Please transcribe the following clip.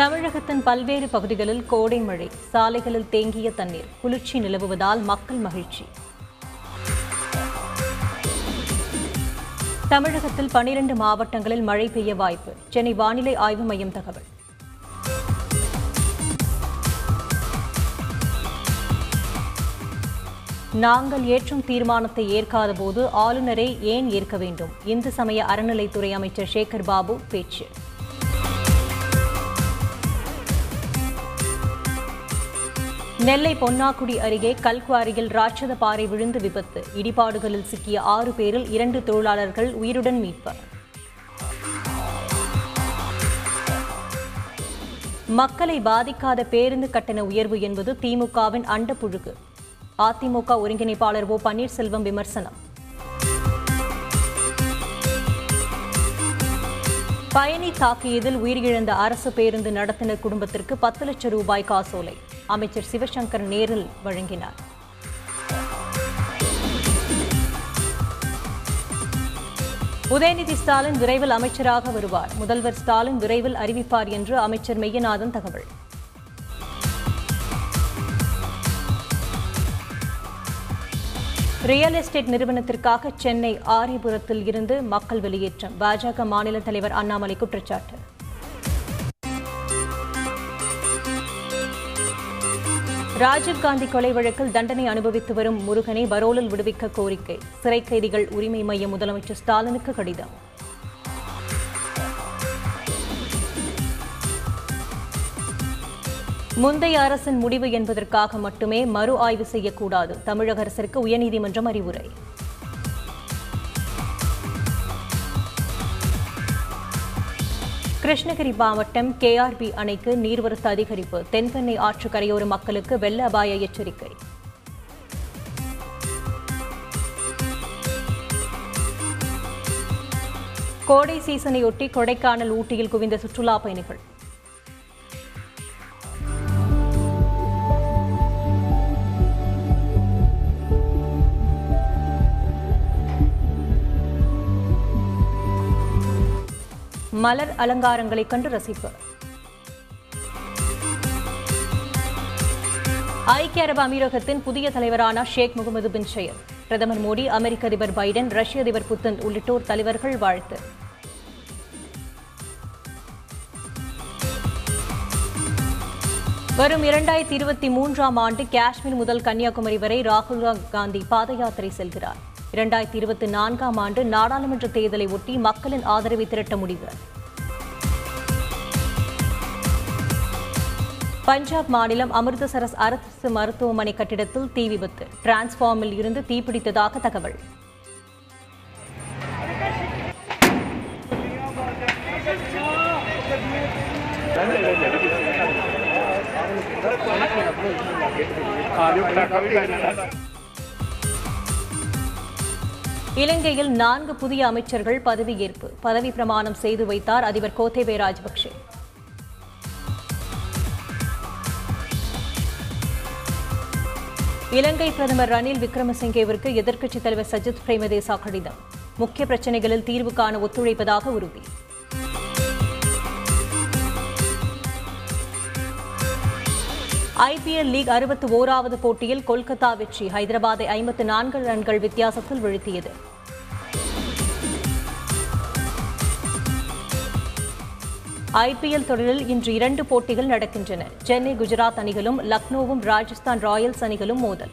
தமிழகத்தின் பல்வேறு பகுதிகளில் கோடை மழை சாலைகளில் தேங்கிய தண்ணீர் குளிர்ச்சி நிலவுவதால் மக்கள் மகிழ்ச்சி. தமிழகத்தில் பனிரெண்டு மாவட்டங்களில் மழை பெய்ய வாய்ப்பு. சென்னை வானிலை ஆய்வு மையம் தகவல். நாங்கள் ஏற்றும் தீர்மானத்தை ஏற்காத போது ஆளுநரை ஏன் ஏற்க வேண்டும்? இந்து சமய அறநிலைத்துறை அமைச்சர் சேகர் பாபு பேச்சு. நெல்லை பொன்னாக்குடி அருகே கல்குவாரியில் ராட்சத பாறை விழுந்து விபத்து. இடிபாடுகளில் சிக்கிய ஆறு பேரில் இரண்டு தொழிலாளர்கள் உயிருடன் மீட்பு. மக்களை பாதிக்காத பேருந்து கட்டண உயர்வு என்பது திமுகவின் அண்டப்புழுகு அதிமுக ஒருங்கிணைப்பாளர் ஓ பன்னீர்செல்வம் விமர்சனம். பயணி தாக்கியதில் உயிரிழந்த அரசு பேருந்து நடத்தினர் குடும்பத்திற்கு பத்து லட்சம் ரூபாய் காசோலை. அமைச்சர் சிவசங்கர் நேரில் வழங்கினார். உதயநிதி ஸ்டாலின் விரைவில் அமைச்சராக வருவார். முதல்வர் ஸ்டாலின் விரைவில் அறிவிப்பார் என்று அமைச்சர் மெய்யநாதன் தகவல். ரியல் எஸ்டேட் நிறுவனத்திற்காக சென்னை ஆரிபுரத்தில் இருந்து மக்கள் வெளியேற்றம். பாஜக மாநில தலைவர் அண்ணாமலை குற்றச்சாட்டு. ராஜீவ்காந்தி கொலை வழக்கில் தண்டனை அனுபவித்து வரும் முருகனை பரோலில் விடுவிக்க கோரிக்கை. சிறை கைதிகள் உரிமை மையம் முதலமைச்சர் ஸ்டாலினுக்கு கடிதம். முந்தைய அரசின் முடிவு என்பதற்காக மட்டுமே மறு ஆய்வு செய்யக்கூடாது. தமிழக அரசிற்கு உயர்நீதிமன்றம் அறிவுரை. கிருஷ்ணகிரி மாவட்டம் கேஆர்பி அணைக்கு நீர்வரத்து அதிகரிப்பு. தென்பெண்ணை ஆற்று கரையோர மக்களுக்கு வெள்ள அபாய எச்சரிக்கை. கோடை சீசனையொட்டி கொடைக்கானல் ஊட்டியில் குவிந்த சுற்றுலா பயணிகள். மலர் அலங்காரங்களைக் கண்டு ரசிப்பு. ஐக்கிய அரபு அமீரகத்தின் புதிய தலைவரான ஷேக் முகமது பின் சயத் பிரதமர் மோடி அமெரிக்க அதிபர் பைடன் ரஷ்ய அதிபர் புத்தின் உள்ளிட்டோர் தலைவர்கள் வாழ்த்து. வரும் இரண்டாயிரத்தி இருபத்தி மூன்றாம் ஆண்டு காஷ்மீர் முதல் கன்னியாகுமரி வரை ராகுல் காந்தி பாத யாத்திரை செல்கிறார். இரண்டாயிரத்தி இருபத்தி நான்காம் ஆண்டு நாடாளுமன்ற தேர்தலை ஒட்டி மக்களின் ஆதரவை திரட்ட முடிவு. பஞ்சாப் மாநிலம் அமிர்தசரஸ் அரசு மருத்துவமனை கட்டிடத்தில் தீ விபத்து. டிரான்ஸ்பார்மில் இருந்து தீப்பிடித்ததாக தகவல். இலங்கையில் நான்கு புதிய அமைச்சர்கள் பதவியேற்பு பதவி பிரமாணம் செய்து வைத்தார் அதிபர் கோத்தேபே ராஜபக்சே இலங்கை பிரதமர் ரணில் விக்ரமசிங்கேவிற்கு எதிர்க்கட்சித் தலைவர் சஜித் பிரேமதேசா கடிதம். முக்கிய பிரச்சினைகளில் தீர்வு காண ஒத்துழைப்பதாக உறுதி. ஐபிஎல் லீக் அறுபத்தி ஓராவது போட்டியில் கொல்கத்தா வெற்றி. ஹைதராபாத்தை ஐம்பத்து நான்கு ரன்கள் வித்தியாசத்தில் வீழ்த்தியது. ஐபிஎல் தொடரில் இன்று இரண்டு போட்டிகள் நடக்கின்றன. சென்னை குஜராத் அணிகளும் லக்னோவும் ராஜஸ்தான் ராயல்ஸ் அணிகளும் மோதல்.